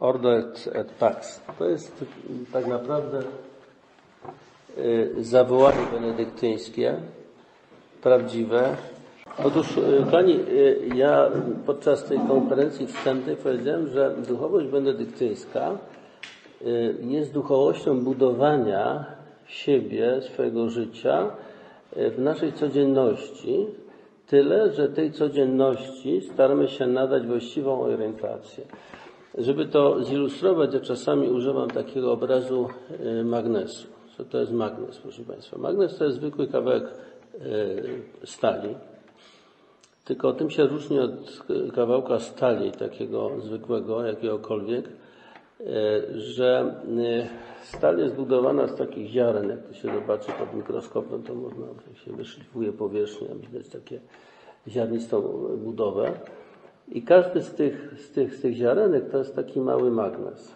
Ordo et, et Pax. To jest tak naprawdę y, zawołanie benedyktyńskie, prawdziwe. Otóż, y, Pani, y, ja podczas tej konferencji wstępnej powiedziałem, że duchowość benedyktyńska jest duchowością budowania siebie, swojego życia w naszej codzienności, tyle, że tej codzienności staramy się nadać właściwą orientację. Żeby to zilustrować, ja czasami używam takiego obrazu y, magnesu. Co to jest magnes, proszę Państwa? Magnes to jest zwykły kawałek y, stali, tylko tym się różni od kawałka stali, takiego zwykłego, jakiegokolwiek, y, że stal jest budowana z takich ziaren, jak to się zobaczy pod mikroskopem, to można, się wyszlifuje powierzchnię, widać takie ziarnistą budowę. I każdy z tych, z, tych, z tych ziarenek to jest taki mały magnes.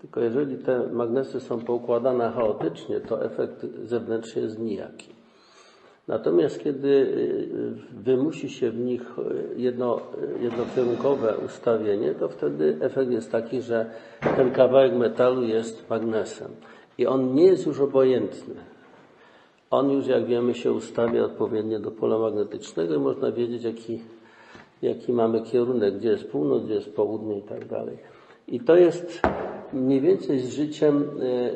Tylko jeżeli te magnesy są poukładane chaotycznie, to efekt zewnętrzny jest nijaki. Natomiast kiedy y, wymusi się w nich jedno, jednokierunkowe ustawienie, to wtedy efekt jest taki, że ten kawałek metalu jest magnesem. I on nie jest już obojętny. On już, jak wiemy, się ustawia odpowiednio do pola magnetycznego i można wiedzieć, jaki jaki mamy kierunek, gdzie jest północ, gdzie jest południe i tak dalej. I to jest mniej więcej z życiem, e, e,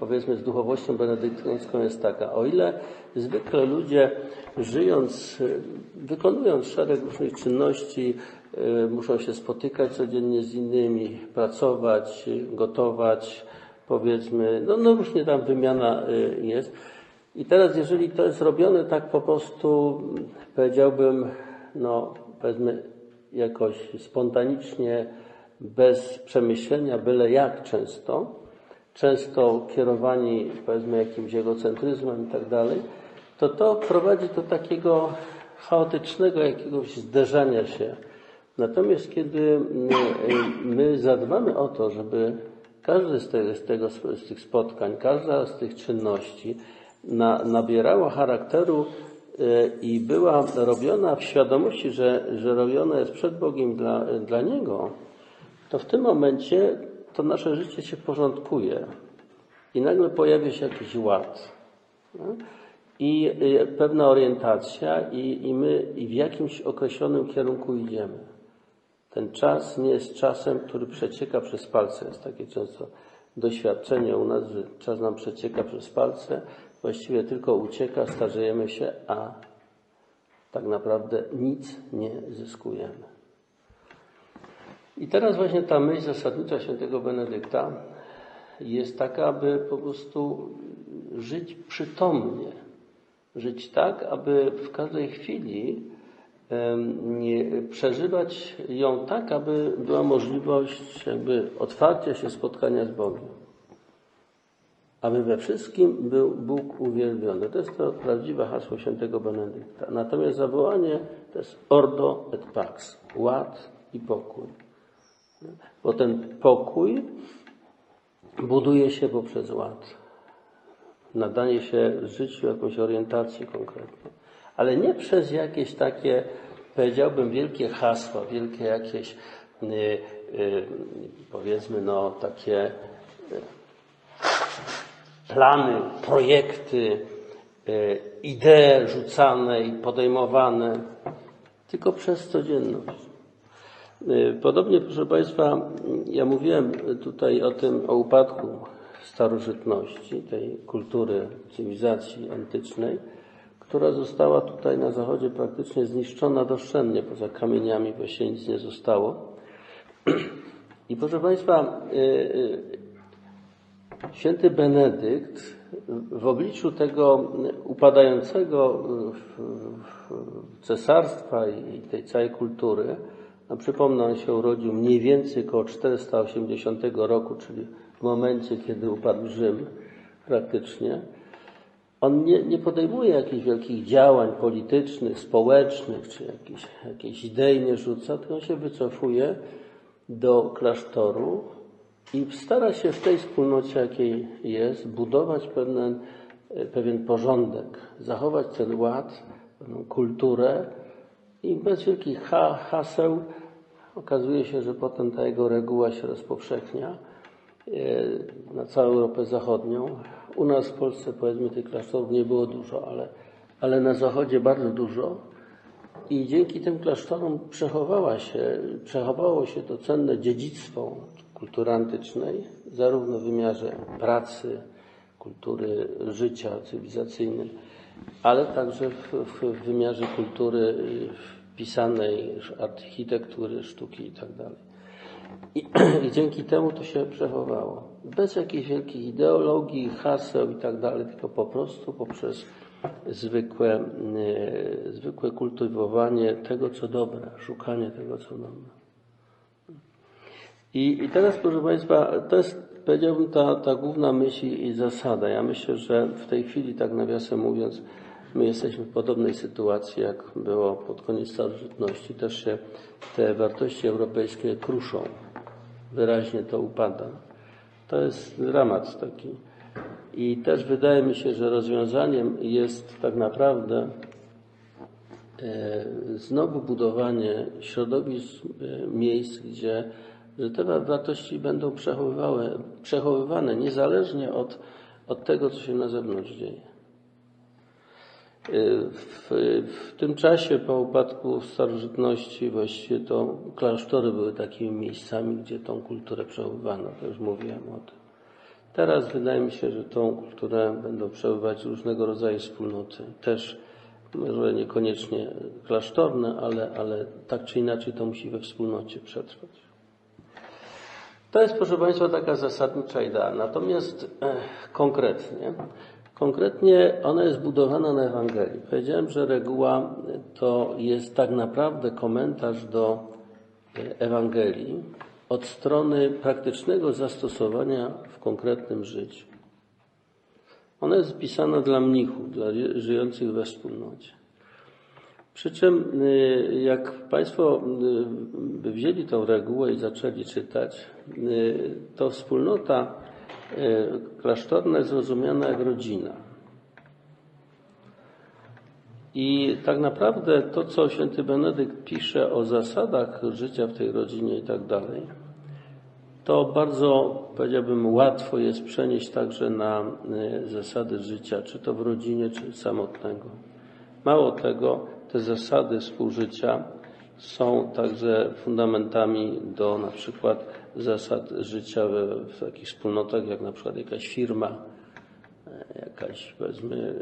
powiedzmy z duchowością benedyktyńską jest taka. O ile zwykle ludzie żyjąc, e, wykonując szereg różnych czynności, muszą się spotykać codziennie z innymi, pracować, gotować, powiedzmy, no, no różnie tam wymiana jest. I teraz, jeżeli to jest robione tak po prostu, powiedziałbym, no powiedzmy jakoś spontanicznie, bez przemyślenia, byle jak często, często kierowani powiedzmy jakimś egocentryzmem i tak dalej, to to prowadzi do takiego chaotycznego jakiegoś zderzania się. Natomiast kiedy my zadbamy o to, żeby każde z, tego, z, tego, z tych spotkań, każda z tych czynności na, nabierała charakteru i była robiona w świadomości, że, że robiona jest przed Bogiem dla, dla Niego, to w tym momencie to nasze życie się porządkuje i nagle pojawia się jakiś ład i pewna orientacja i, i my i w jakimś określonym kierunku idziemy. Ten czas nie jest czasem, który przecieka przez palce. Jest takie często doświadczenie u nas, że czas nam przecieka przez palce, właściwie tylko ucieka, starzejemy się, a tak naprawdę nic nie zyskujemy. I teraz właśnie ta myśl zasadnicza świętego Benedykta jest taka, aby po prostu żyć przytomnie. Żyć tak, aby w każdej chwili przeżywać ją tak, aby była możliwość jakby otwarcia się spotkania z Bogiem aby we wszystkim był Bóg uwielbiony. To jest to prawdziwe hasło świętego Benedykta. Natomiast zawołanie to jest ordo et pax, ład i pokój. Bo ten pokój buduje się poprzez ład. Nadanie się życiu jakąś orientacji konkretnej. Ale nie przez jakieś takie, powiedziałbym, wielkie hasła, wielkie jakieś, yy, yy, powiedzmy, no takie yy, plany, projekty, e, idee rzucane i podejmowane, tylko przez codzienność. E, podobnie, proszę Państwa, ja mówiłem tutaj o tym, o upadku starożytności, tej kultury, cywilizacji antycznej, która została tutaj na zachodzie praktycznie zniszczona doszczętnie, poza kamieniami właściwie nic nie zostało. I proszę Państwa, e, Święty Benedykt w obliczu tego upadającego cesarstwa i tej całej kultury, a przypomnę, on się urodził mniej więcej około 480 roku, czyli w momencie, kiedy upadł Rzym praktycznie, on nie, nie podejmuje jakichś wielkich działań politycznych, społecznych, czy jakiejś idei nie rzuca, tylko on się wycofuje do klasztoru, i stara się w tej wspólnocie, jakiej jest, budować pewien, pewien porządek, zachować ten ład, pewną kulturę i bez wielkich ha, haseł Okazuje się, że potem ta jego reguła się rozpowszechnia e, na całą Europę Zachodnią. U nas w Polsce powiedzmy tych klasztorów nie było dużo, ale, ale na Zachodzie bardzo dużo. I dzięki tym klasztorom przechowała się, przechowało się to cenne dziedzictwo kultury antycznej, zarówno w wymiarze pracy, kultury życia cywilizacyjnym, ale także w, w wymiarze kultury pisanej, architektury, sztuki itd. I, I dzięki temu to się przechowało. Bez jakichś wielkich ideologii, haseł i tak tylko po prostu poprzez zwykłe, e, zwykłe kultywowanie tego, co dobre, szukanie tego, co dobre. I, I teraz, proszę Państwa, to jest, powiedziałbym, ta, ta główna myśl i zasada. Ja myślę, że w tej chwili, tak nawiasem mówiąc, my jesteśmy w podobnej sytuacji, jak było pod koniec starożytności. Też się te wartości europejskie kruszą. Wyraźnie to upada. To jest dramat taki. I też wydaje mi się, że rozwiązaniem jest tak naprawdę e, znowu budowanie środowisk, e, miejsc, gdzie że te wartości będą przechowywane niezależnie od, od tego, co się na zewnątrz dzieje. Y, w, w, tym czasie po upadku starożytności właściwie to klasztory były takimi miejscami, gdzie tą kulturę przechowywano, to już mówiłem o tym. Teraz wydaje mi się, że tą kulturę będą przechowywać różnego rodzaju wspólnoty. Też może niekoniecznie klasztorne, ale, ale tak czy inaczej to musi we wspólnocie przetrwać. To jest, proszę Państwa, taka zasadnicza idea. Natomiast e, konkretnie, konkretnie ona jest budowana na Ewangelii. Powiedziałem, że reguła to jest tak naprawdę komentarz do e, Ewangelii od strony praktycznego zastosowania w konkretnym życiu. Ona jest pisana dla mnichów, dla żyjących we wspólnocie. Przy czym, y, jak Państwo y, wzięli tą regułę i zaczęli czytać, y, to wspólnota klasztorna jest rozumiana jak rodzina. I tak naprawdę to, co święty Benedykt pisze o zasadach życia w tej rodzinie i tak dalej, to bardzo, powiedziałbym, łatwo jest przenieść także na zasady życia, czy to w rodzinie, czy samotnego. Mało tego, te zasady współżycia są także fundamentami do na przykład zasad życia w, w takich wspólnotach, jak na przykład jakaś firma, jakaś powiedzmy,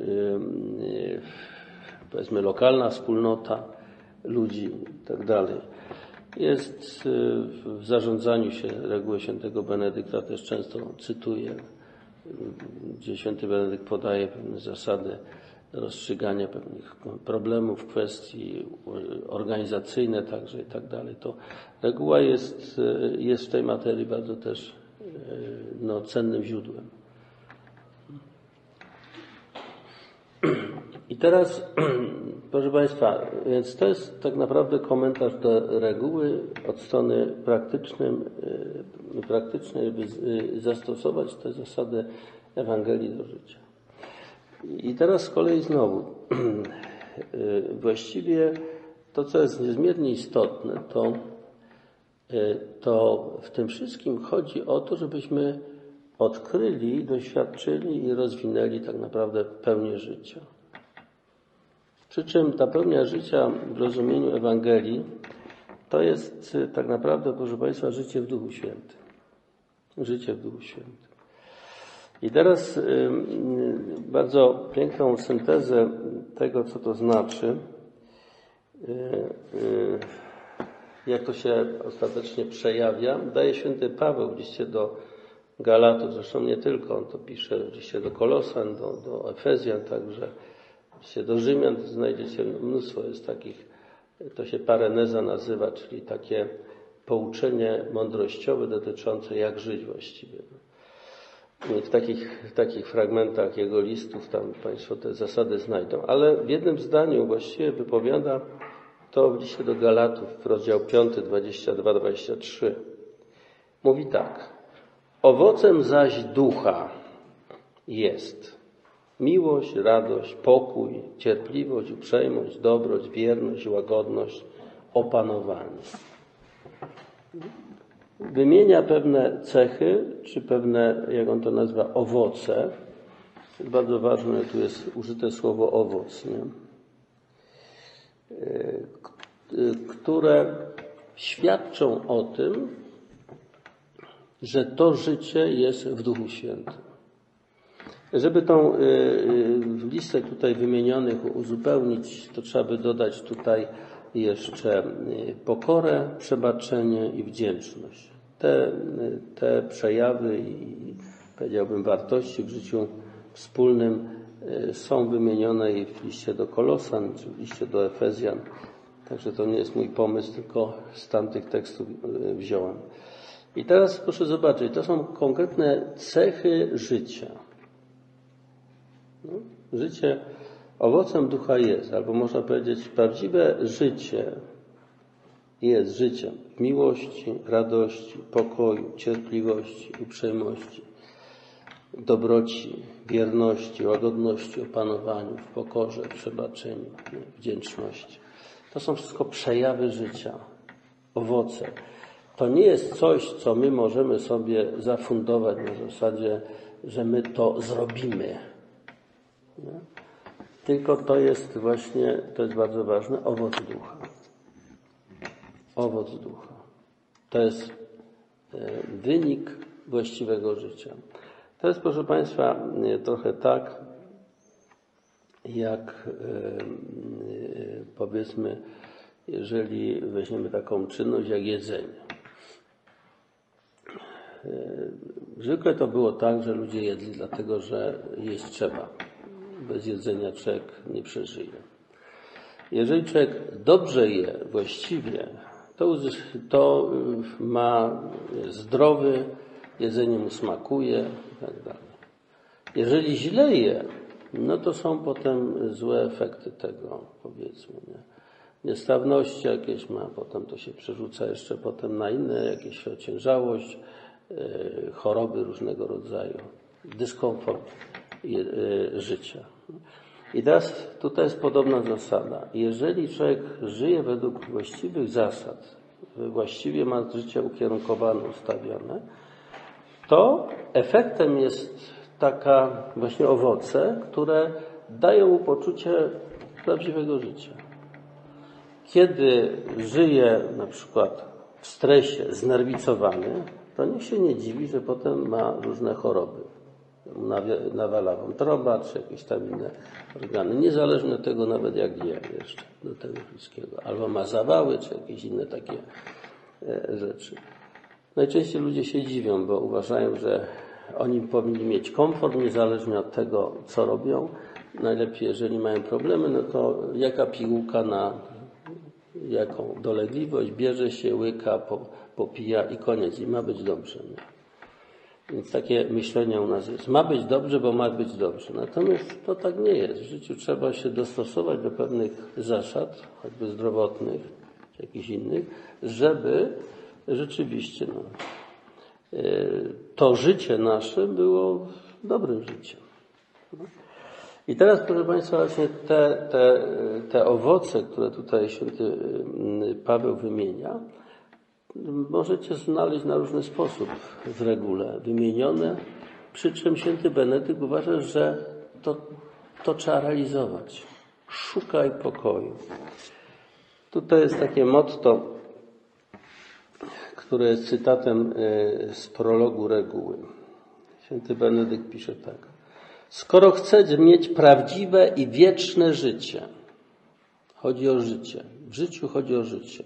powiedzmy lokalna wspólnota ludzi i tak. Jest w zarządzaniu się reguły świętego Benedykta też często cytuję, gdzie święty Benedykt podaje pewne zasady rozstrzygania pewnych problemów, kwestii organizacyjne także i tak dalej, to reguła jest, jest w tej materii bardzo też no, cennym źródłem. I teraz, proszę Państwa, więc to jest tak naprawdę komentarz do reguły od strony praktycznym, praktycznej, by zastosować te zasady Ewangelii do życia. I teraz z kolei znowu, właściwie to, co jest niezmiernie istotne, to, to w tym wszystkim chodzi o to, żebyśmy odkryli, doświadczyli i rozwinęli tak naprawdę pełnię życia. Przy czym ta pełnia życia w rozumieniu Ewangelii to jest tak naprawdę, proszę Państwa, życie w Duchu Świętym. Życie w Duchu Świętym. I teraz bardzo piękną syntezę tego, co to znaczy, y, y, jak to się ostatecznie przejawia, daje święty Paweł w liście do Galatów, zresztą nie tylko, on to pisze w liście do Kolosan, do, do Efezjan, także w liście do Rzymian. Znajdziecie mnóstwo. Jest takich, to się pareneza nazywa, czyli takie pouczenie mądrościowe dotyczące jak żyć właściwie. W takich, w takich fragmentach jego listów tam Państwo te zasady znajdą. Ale w jednym zdaniu właściwie wypowiada to w liście do Galatów, rozdział 5, 22-23. Mówi tak. Owocem zaś ducha jest miłość, radość, pokój, cierpliwość, uprzejmość, dobroć, wierność, łagodność, opanowanie. Wymienia pewne cechy, czy pewne, jak on to nazywa, owoce. Bardzo ważne, tu jest użyte słowo owoc, nie? które świadczą o tym, że to życie jest w Duchu Świętym. Żeby tą listę tutaj wymienionych uzupełnić, to trzeba by dodać tutaj jeszcze pokorę, przebaczenie i wdzięczność. Te, te przejawy i powiedziałbym wartości w życiu wspólnym są wymienione i w liście do Kolosan, czy w liście do Efezjan. Także to nie jest mój pomysł, tylko z tamtych tekstów wziąłem. I teraz proszę zobaczyć, to są konkretne cechy życia. No, życie owocem ducha jest, albo można powiedzieć, prawdziwe życie jest życiem miłości, radości, pokoju, cierpliwości, uprzejmości, dobroci, wierności, łagodności, opanowaniu, w pokorze, przebaczeniu, wdzięczności. To są wszystko przejawy życia, owoce. To nie jest coś, co my możemy sobie zafundować na zasadzie, że my to zrobimy. Nie? Tylko to jest właśnie, to jest bardzo ważne, owoc ducha. Owoc ducha. To jest wynik właściwego życia. To jest, proszę Państwa, trochę tak, jak powiedzmy, jeżeli weźmiemy taką czynność jak jedzenie. Zwykle to było tak, że ludzie jedli dlatego, że jeść trzeba. Bez jedzenia człowiek nie przeżyje. Jeżeli człowiek dobrze je, właściwie, to, to ma zdrowy, jedzenie mu smakuje i tak. Jeżeli źle je, no to są potem złe efekty tego, powiedzmy. Nie? Niestawności jakieś ma, potem to się przerzuca jeszcze potem na inne, jakieś ociężałość, choroby różnego rodzaju, dyskomfort życia. I teraz tutaj jest podobna zasada. Jeżeli człowiek żyje według właściwych zasad, właściwie ma życie ukierunkowane, ustawione, to efektem jest taka właśnie owoce, które dają mu poczucie prawdziwego życia. Kiedy żyje na przykład w stresie, znerwicowany, to niech się nie dziwi, że potem ma różne choroby. Nawala wątroba, czy jakieś tam inne organy. Niezależnie od tego nawet jak je jeszcze do tego wszystkiego. Albo ma zawały, czy jakieś inne takie rzeczy. Najczęściej ludzie się dziwią, bo uważają, że oni powinni mieć komfort niezależnie od tego, co robią. Najlepiej, jeżeli mają problemy, no to jaka pigułka na jaką dolegliwość, bierze się, łyka, popija i koniec. I ma być dobrze. Nie? Więc takie myślenie u nas jest. Ma być dobrze, bo ma być dobrze. Natomiast to tak nie jest. W życiu trzeba się dostosować do pewnych zasad, choćby zdrowotnych, czy jakichś innych, żeby rzeczywiście no, to życie nasze było dobrym życiem. I teraz, proszę Państwa, właśnie te, te, te owoce, które tutaj święty Paweł wymienia, możecie znaleźć na różny sposób w regule wymienione, przy czym święty Benedykt uważa, że to, to trzeba realizować. Szukaj pokoju. Tutaj jest takie motto, które jest cytatem z prologu reguły. Święty Benedykt pisze tak. Skoro chcesz mieć prawdziwe i wieczne życie, chodzi o życie. W życiu chodzi o życie.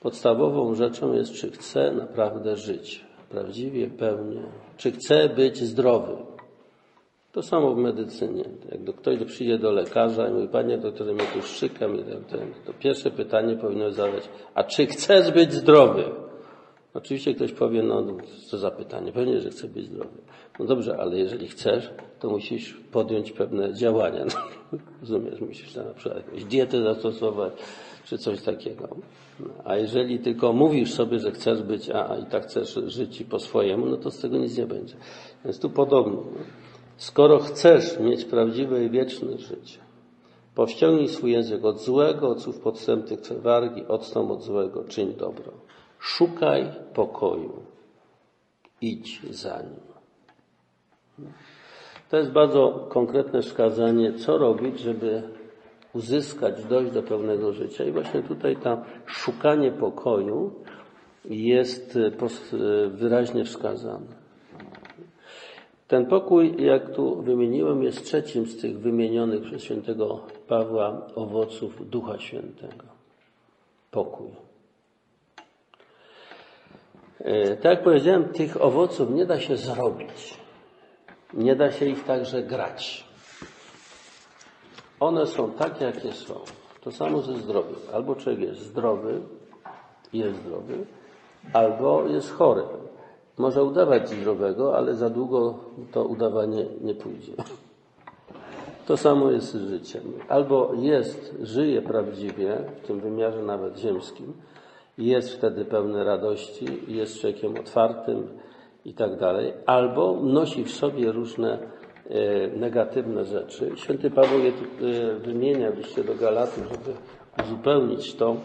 Podstawową rzeczą jest, czy chcę naprawdę żyć prawdziwie, pełnie, czy chcę być zdrowy. To samo w medycynie. Jak ktoś przyjdzie do lekarza i mówi, panie doktorze, mnie tu szczykam, to pierwsze pytanie powinno zadać, a czy chcesz być zdrowy? Oczywiście ktoś powie, no co za pytanie, pewnie, że chcę być zdrowy. No dobrze, ale jeżeli chcesz, to musisz podjąć pewne działania. No, rozumiesz, musisz na przykład jakąś dietę zastosować, czy coś takiego. A jeżeli tylko mówisz sobie, że chcesz być, a i tak chcesz żyć po swojemu, no to z tego nic nie będzie. Więc tu podobnie. Skoro chcesz mieć prawdziwe i wieczne życie, powściągnij swój język od złego, od słów podstępnych wargi, odstąp od złego, czyń dobro. Szukaj pokoju. Idź za nim. To jest bardzo konkretne wskazanie, co robić, żeby uzyskać, dojść do pełnego życia. I właśnie tutaj to szukanie pokoju jest wyraźnie wskazane. Ten pokój, jak tu wymieniłem, jest trzecim z tych wymienionych przez świętego Pawła owoców Ducha Świętego. Pokój. E, tak jak powiedziałem, tych owoców nie da się zrobić. Nie da się ich także grać. One są takie, jakie są. To samo ze zdrowiem. Albo człowiek jest zdrowy, jest zdrowy, albo jest chory. Może udawać zdrowego, ale za długo to udawanie nie pójdzie. To samo jest z życiem. Albo jest, żyje prawdziwie, w tym wymiarze nawet ziemskim, jest wtedy pełny radości, jest człowiekiem otwartym i tak dalej, albo nosi w sobie różne negatywne rzeczy. Święty Paweł je e, wymienia w liście do Galatów, żeby uzupełnić to.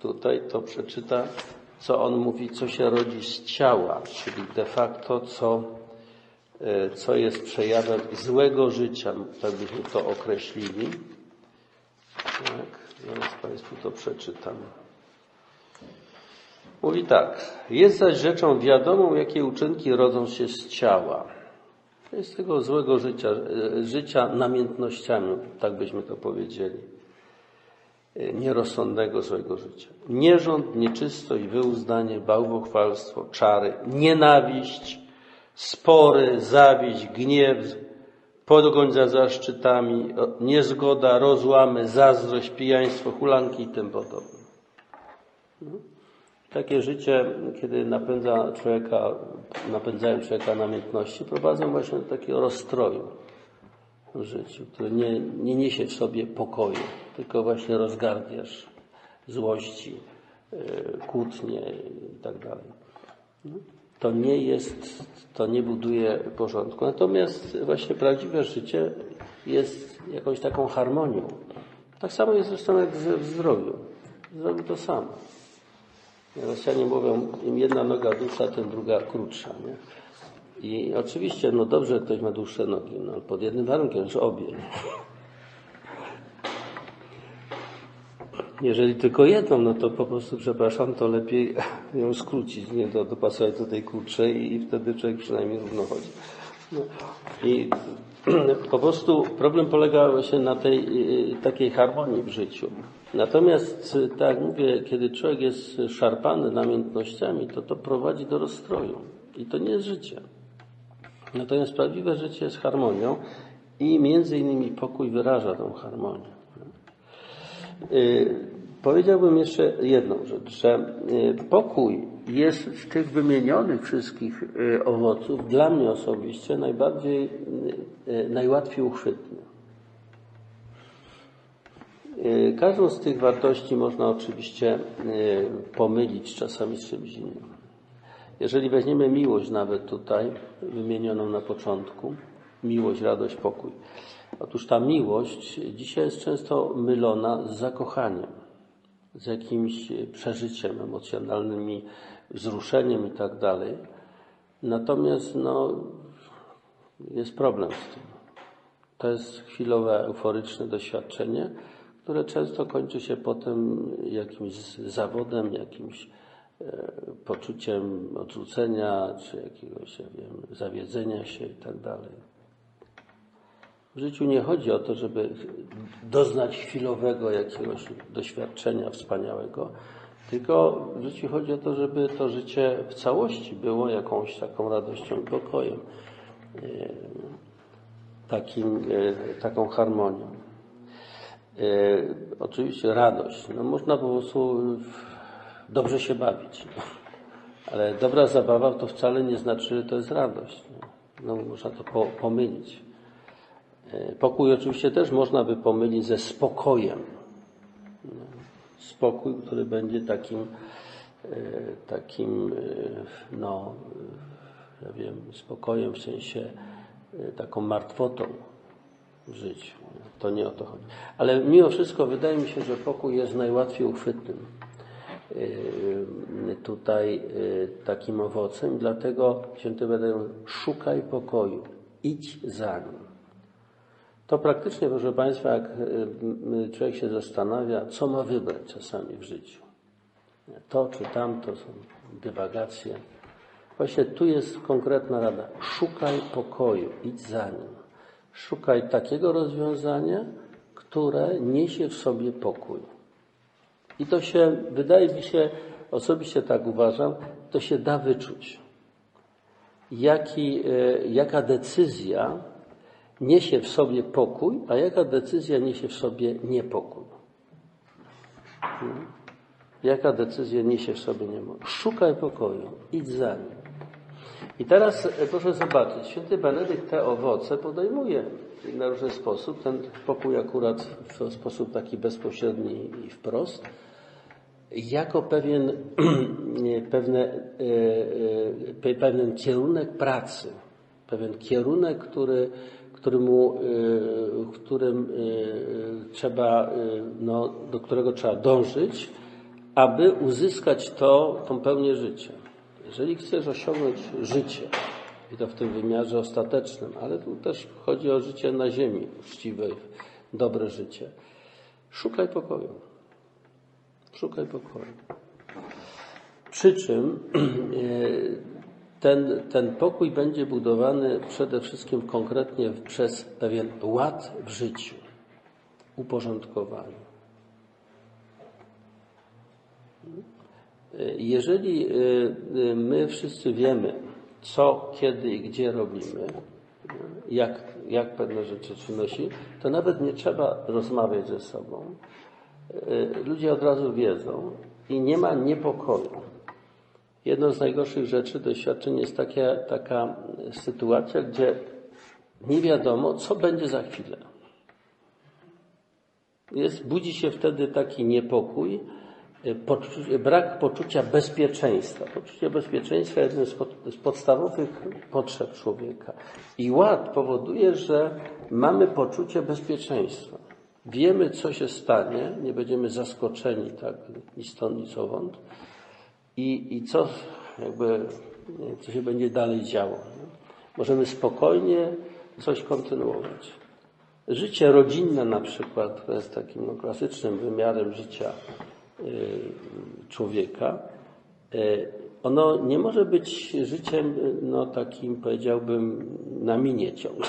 Tutaj to przeczyta co on mówi, co się rodzi z ciała, czyli de facto co, e, co jest przejawem złego życia, tak byśmy to określili. Tak, zaraz Państwu to przeczytam. Mówi tak, jest zaś rzeczą wiadomą, jakie uczynki rodzą się z ciała. To jest tego złego życia, e, życia namiętnościami, tak byśmy to powiedzieli. Y, nierozsądnego złego życia. Nierząd, nieczystość, wyuzdanie, bałwochwalstwo, czary, nienawiść, spory, zawiść, gniew, podgoń za zaszczytami, niezgoda, rozłamy, zazdrość, pijaństwo, hulanki i tym podobne. Takie życie, kiedy napędza człowieka, napędzają człowieka namiętności, prowadzą właśnie do takiego rozstroju w życiu, który nie, nie niesie w sobie pokoju, tylko właśnie rozgardiasz złości, e, kłótnie i tak. No, to nie jest, to nie buduje porządku. Natomiast właśnie prawdziwe życie jest jakąś taką harmonią. Tak samo jest zresztą jak w zdrowiu. Zdrowiu to samo. Rosjanie mówią, im jedna noga dłuższa, tym druga krótsza. Nie? I oczywiście, no dobrze, ktoś ma dłuższe nogi, no pod jednym warunkiem, że obie. Jeżeli tylko jedną, no to po prostu, przepraszam, to lepiej ją skrócić, nie to dopasować do tej krótszej i wtedy człowiek przynajmniej równo chodzi. No. I po prostu problem polega właśnie na tej y, takiej harmonii w życiu. Natomiast, tak jak mówię, kiedy człowiek jest szarpany namiętnościami, to to prowadzi do rozstroju. I to nie jest życie. Natomiast prawdziwe życie jest harmonią i między innymi pokój wyraża tą harmonię. Powiedziałbym jeszcze jedną rzecz, że y, pokój jest z tych wymienionych wszystkich y, owoców dla mnie osobiście najbardziej, najłatwiej uchwytny. Każdą z tych wartości można oczywiście pomylić czasami z czymś innym. Jeżeli weźmiemy miłość nawet tutaj, wymienioną na początku, miłość, radość, pokój. Otóż ta miłość dzisiaj jest często mylona z zakochaniem, z jakimś przeżyciem emocjonalnym, wzruszeniem i tak dalej. Natomiast no, jest problem z tym. To jest chwilowe, euforyczne doświadczenie, które często kończy się potem jakimś zawodem, jakimś E, poczuciem odrzucenia, czy jakiegoś, ja wiem, zawiedzenia się i tak dalej. W życiu nie chodzi o to, żeby doznać chwilowego jakiegoś doświadczenia wspaniałego, tylko w życiu chodzi o to, żeby to życie w całości było jakąś taką radością i pokojem, e, takim, e, taką harmonią. Oczywiście radość. No można po prostu dobrze się bawić. Ale dobra zabawa to wcale nie znaczy, że to jest radość. No, można to po, pomylić. E, pokój oczywiście też można by pomylić ze spokojem. Spokój, który będzie takim, e, takim, e, no, ja wiem, spokojem w sensie taką martwotą w życiu. To nie o to chodzi. Ale mimo wszystko wydaje mi się, że pokój jest najłatwiej uchwytnym tutaj takim owocem. Dlatego święty Benedykt szukaj pokoju, idź za nim. To praktycznie, proszę Państwa, jak człowiek się zastanawia, co ma wybrać czasami w życiu. To czy tamto są dywagacje. Właśnie tu jest konkretna rada. Szukaj pokoju, idź za nim. Szukaj takiego rozwiązania, które niesie w sobie pokój. I to się, wydaje mi się, osobiście tak uważam, to się da wyczuć. Jaki, e, jaka decyzja niesie w sobie pokój, a jaka decyzja niesie w sobie niepokój. Hmm? Jaka decyzja niesie w sobie niepokój? Szukaj pokoju, idź za nim. I teraz e, proszę zobaczyć, święty Benedykt te owoce podejmuje na różny sposób. Ten pokój akurat w sposób taki bezpośredni i wprost. Jako pewien, pewne, e, e, pewien kierunek pracy, pewien kierunek, który, któremu, którym trzeba, no, do którego trzeba dążyć, aby uzyskać to, tą pełnię życia. Jeżeli chcesz osiągnąć życie, i to w tym wymiarze ostatecznym, ale tu też chodzi o życie na ziemi, uczciwe, dobre życie, szukaj pokoju. Szukaj pokoju. Przy czym ten, ten pokój będzie budowany przede wszystkim konkretnie przez pewien ład w życiu, uporządkowanie. Jeżeli y, y, my wszyscy wiemy, co, kiedy i gdzie robimy, jak, jak pewne rzeczy przynosi, to nawet nie trzeba rozmawiać ze sobą. Y, ludzie od razu wiedzą i nie ma niepokoju. Jedną z najgorszych rzeczy doświadczeń jest taka, taka sytuacja, gdzie nie wiadomo, co będzie za chwilę. Jest, budzi się wtedy taki niepokój, brak poczucia bezpieczeństwa. Poczucie bezpieczeństwa jest jednym z podstawowych potrzeb człowieka. I ład powoduje, że mamy poczucie bezpieczeństwa. Wiemy, co się stanie, nie będziemy zaskoczeni tak ni stąd, ni zowąd. I, i co, jakby, co się będzie dalej działo. Możemy spokojnie coś kontynuować. Życie rodzinne na przykład, które jest takim no, klasycznym wymiarem życia Y, człowieka, y, ono nie może być życiem, no takim powiedziałbym, na minie ciągle.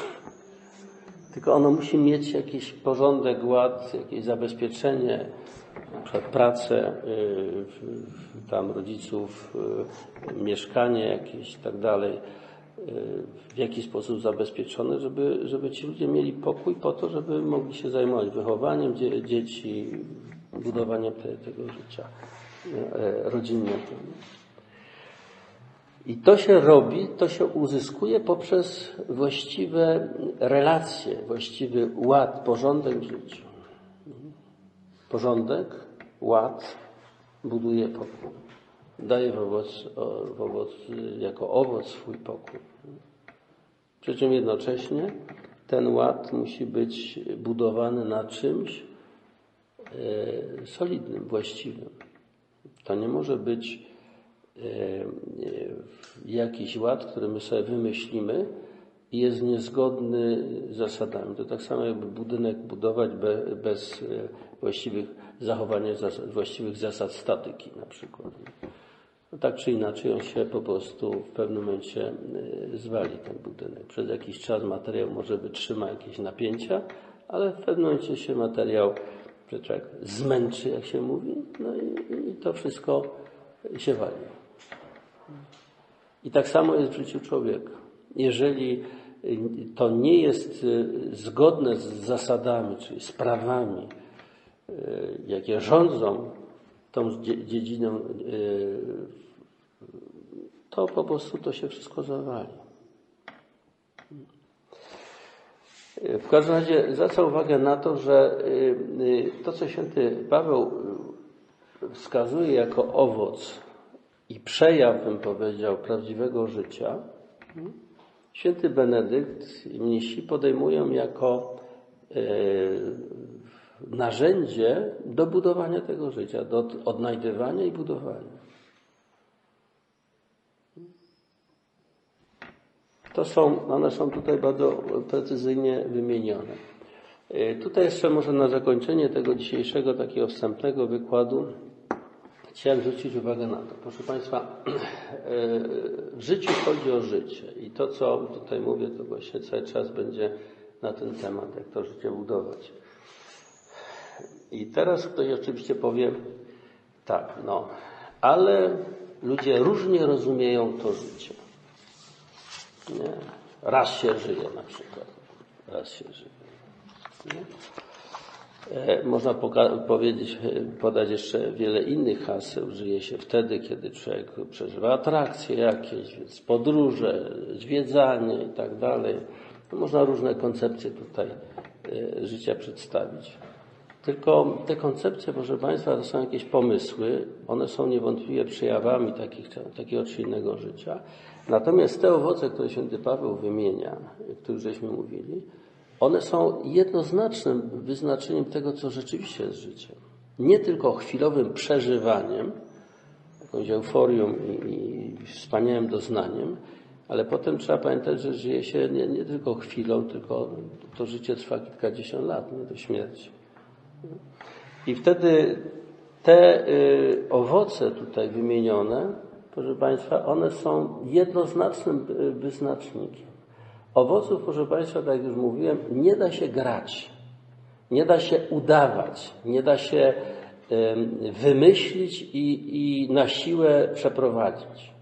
Tylko ono musi mieć jakiś porządek, ład, jakieś zabezpieczenie, na przykład pracę y, tam rodziców, mieszkanie jakieś i tak dalej, w jaki sposób zabezpieczone, żeby, żeby ci ludzie mieli pokój po to, żeby mogli się zajmować wychowaniem dzieci, budowaniem te, tego życia rodzinnego. I to się robi, to się uzyskuje poprzez właściwe relacje, właściwy ład, porządek w życiu. Porządek, ład buduje pokój. Daje w owoc, w owoc, jako owoc swój pokój. Przy czym jednocześnie ten ład musi być budowany na czymś, E, solidnym, właściwym. To nie może być jakiś ład, który my sobie wymyślimy i jest niezgodny z zasadami. To tak samo jakby budynek budować bez właściwych zachowania właściwych zasad statyki na przykład. No tak czy inaczej on się po prostu w pewnym momencie zwali ten budynek. Przez jakiś czas materiał może wytrzyma jakieś napięcia, ale w pewnym momencie się materiał człowiek zmęczy, jak się mówi, no i, i to wszystko się wali. I tak samo jest w życiu człowieka. Jeżeli to nie jest y, zgodne z zasadami, czyli z prawami, y, jakie rządzą tą dziedziną, y, to po prostu to się wszystko zawali. W każdym razie zwraca uwagę na to, że y, y, to, co święty Paweł y, wskazuje jako owoc i przejaw, bym powiedział, prawdziwego życia, święty Benedykt i mnisi podejmują jako narzędzie do budowania tego życia, do odnajdywania i budowania. To są, one są tutaj bardzo precyzyjnie wymienione. E, tutaj jeszcze może na zakończenie tego dzisiejszego takiego wstępnego wykładu chciałem zwrócić uwagę na to. Proszę Państwa, e, w życiu chodzi o życie i to, co tutaj mówię, to właśnie cały czas będzie na ten temat, jak to życie budować. I teraz ktoś oczywiście powie, tak, no, ale ludzie różnie rozumieją to życie. Nie? Raz się żyje na przykład. Raz się żyje. Nie? E, można powiedzieć, e, podać jeszcze wiele innych haseł. Żyje się wtedy, kiedy człowiek przeżywa atrakcje jakieś, więc podróże, zwiedzanie i tak dalej. Można różne koncepcje tutaj e, życia przedstawić. Tylko te koncepcje, proszę Państwa, to są jakieś pomysły. One są niewątpliwie przejawami takich, takiego czy innego życia. Natomiast te owoce, które święty Paweł wymienia, o których żeśmy mówili, one są jednoznacznym wyznaczeniem tego, co rzeczywiście jest życiem. Nie tylko chwilowym przeżywaniem, jakąś euforią i, i wspaniałym doznaniem, ale potem trzeba pamiętać, że żyje się nie, nie tylko chwilą, tylko to życie trwa kilkadziesiąt lat, nie do śmierci. I wtedy te y, owoce tutaj wymienione, proszę Państwa, one są jednoznacznym y, wyznacznikiem. Owoców, proszę Państwa, tak jak już mówiłem, nie da się grać, nie da się udawać, nie da się wymyślić i, i na siłę przeprowadzić.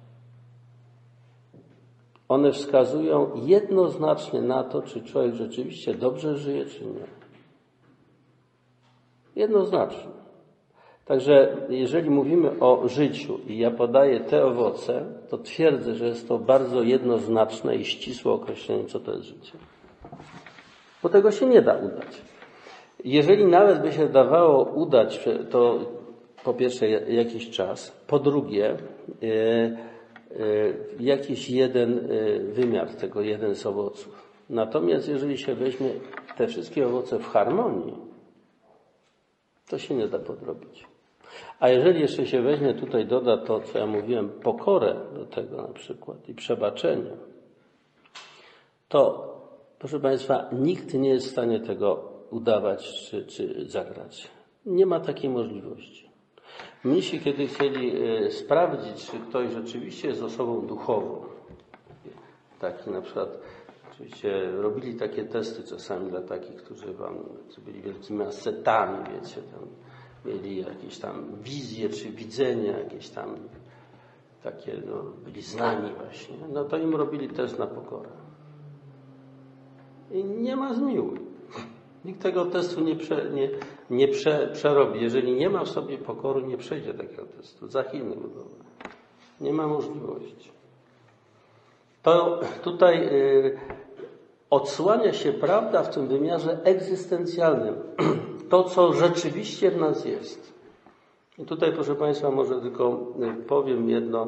One wskazują jednoznacznie na to, czy człowiek rzeczywiście dobrze żyje, czy nie. Jednoznacznie. Także jeżeli mówimy o życiu i ja podaję te owoce, to twierdzę, że jest to bardzo jednoznaczne i ścisłe określenie, co to jest życie. Bo tego się nie da udać. Jeżeli nawet by się dawało udać, to po pierwsze jakiś czas, po drugie e, e, jakiś jeden e, wymiar tego, jeden z owoców. Natomiast jeżeli się weźmie te wszystkie owoce w harmonii, to się nie da podrobić. A jeżeli jeszcze się weźmie tutaj, doda to, co ja mówiłem, pokorę do tego na przykład i przebaczenie, to proszę Państwa, nikt nie jest w stanie tego udawać czy, czy zagrać. Nie ma takiej możliwości. Mnisi, kiedy chcieli e, sprawdzić, czy ktoś rzeczywiście jest osobą duchową, taki na przykład Oczywiście robili takie testy czasami dla takich, którzy wam, byli wielkimi asetami, wiecie, tam mieli jakieś tam wizje czy widzenia, jakieś tam takie, no, byli znani właśnie. No to im robili test na pokorę. I nie ma zmiłuj. Nikt tego testu nie, prze, nie, nie prze, przerobi. Jeżeli nie ma w sobie pokory, nie przejdzie takiego testu. Za Chiny budowę. Nie ma możliwości. To tutaj y, odsłania się prawda w tym wymiarze egzystencjalnym. To, co rzeczywiście w nas jest. I tutaj, proszę Państwa, może tylko y, powiem jedno,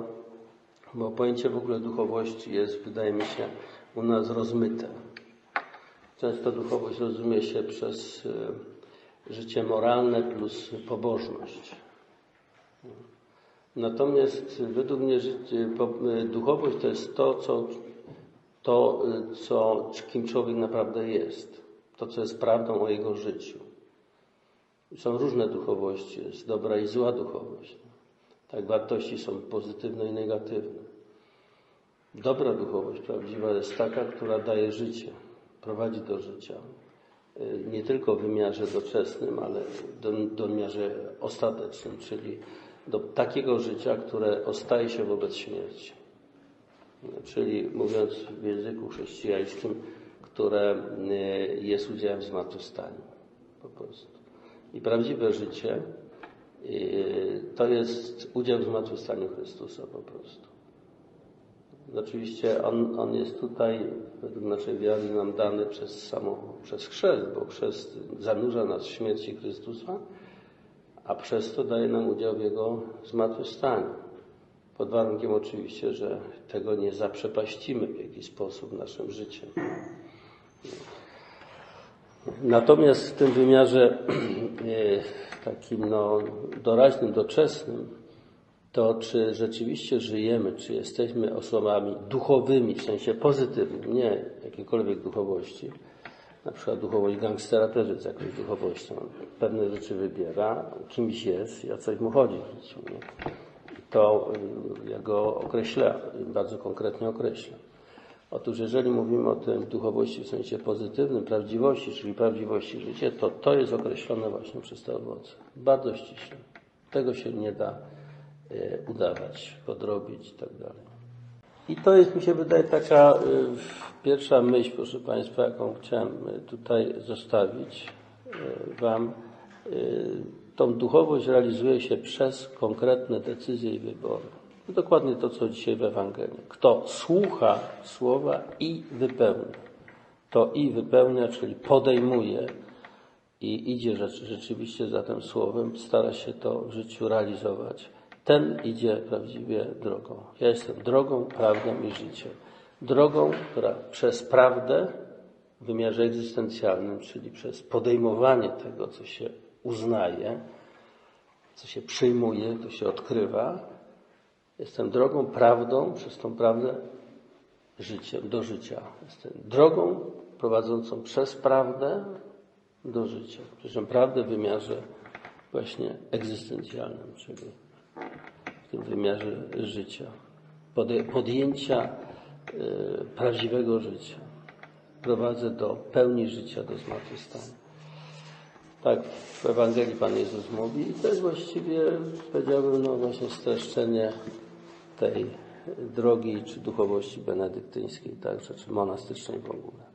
bo pojęcie w ogóle duchowości jest, wydaje mi się, u nas rozmyte. Często duchowość rozumie się przez y, życie moralne plus pobożność. Natomiast według mnie życie, y, duchowość to jest to, co to, co, kim człowiek naprawdę jest, to, co jest prawdą o jego życiu. Są różne duchowości, jest dobra i zła duchowość. Tak, wartości są pozytywne i negatywne. Dobra duchowość prawdziwa jest taka, która daje życie, prowadzi do życia. Nie tylko w wymiarze doczesnym, ale do, do wymiarze ostatecznym, czyli do takiego życia, które ostaje się wobec śmierci czyli mówiąc w języku chrześcijańskim, które e, jest udziałem zmartwychwstania. Po prostu. I prawdziwe życie to jest udział w zmartwychwstaniu Chrystusa po prostu. Oczywiście on, on jest tutaj, według naszej wiary, nam dany przez samo, przez chrzest, bo chrzest zanurza nas w śmierci Chrystusa, a przez to daje nam udział w Jego zmartwychwstaniu. Pod warunkiem oczywiście, że tego nie zaprzepaścimy w jakiś sposób naszym życiem. Natomiast w tym wymiarze e, takim no, doraźnym, doczesnym, to czy rzeczywiście żyjemy, czy jesteśmy osobami duchowymi, w sensie pozytywnym, nie jakiejkolwiek duchowości, na przykład duchowość gangstera też jest jakąś duchowością. Pewne rzeczy wybiera, kimś jest i o coś mu chodzi w życiu. Nie? To y, ja go określę, bardzo konkretnie określę. Otóż jeżeli mówimy o tej duchowości w sensie pozytywnym, prawdziwości, czyli prawdziwości życia, to to jest określone właśnie przez te owoce. Bardzo ściśle. Tego się nie da y, udawać, podrobić i tak dalej. I to jest, mi się wydaje, taka y, pierwsza myśl, proszę Państwa, jaką chciałem y, tutaj zostawić Wam. Tą duchowość realizuje się przez konkretne decyzje i wybory. Dokładnie to, co dzisiaj w Ewangelii. Kto słucha słowa i wypełnia. To i wypełnia, czyli podejmuje i idzie rzeczywiście za tym słowem, stara się to w życiu realizować ten idzie prawdziwie drogą. Ja jestem drogą, prawdą i życiem. Drogą, która przez prawdę w wymiarze egzystencjalnym, czyli przez podejmowanie tego, co się uznaje, co się przyjmuje, to się odkrywa. Jestem drogą, prawdą, przez tą prawdę życiem, do życia. Jestem drogą prowadzącą przez prawdę do życia. Przecież prawdę w wymiarze właśnie egzystencjalnym, czyli w tym wymiarze życia, podjęcia e, prawdziwego życia. Prowadzę do pełni życia, do zmartwychwstania. Tak w Ewangelii Pan Jezus mówi i to jest właściwie, powiedziałbym, no właśnie streszczenie tej drogi czy duchowości benedyktyńskiej, także, czy monastycznej w ogóle.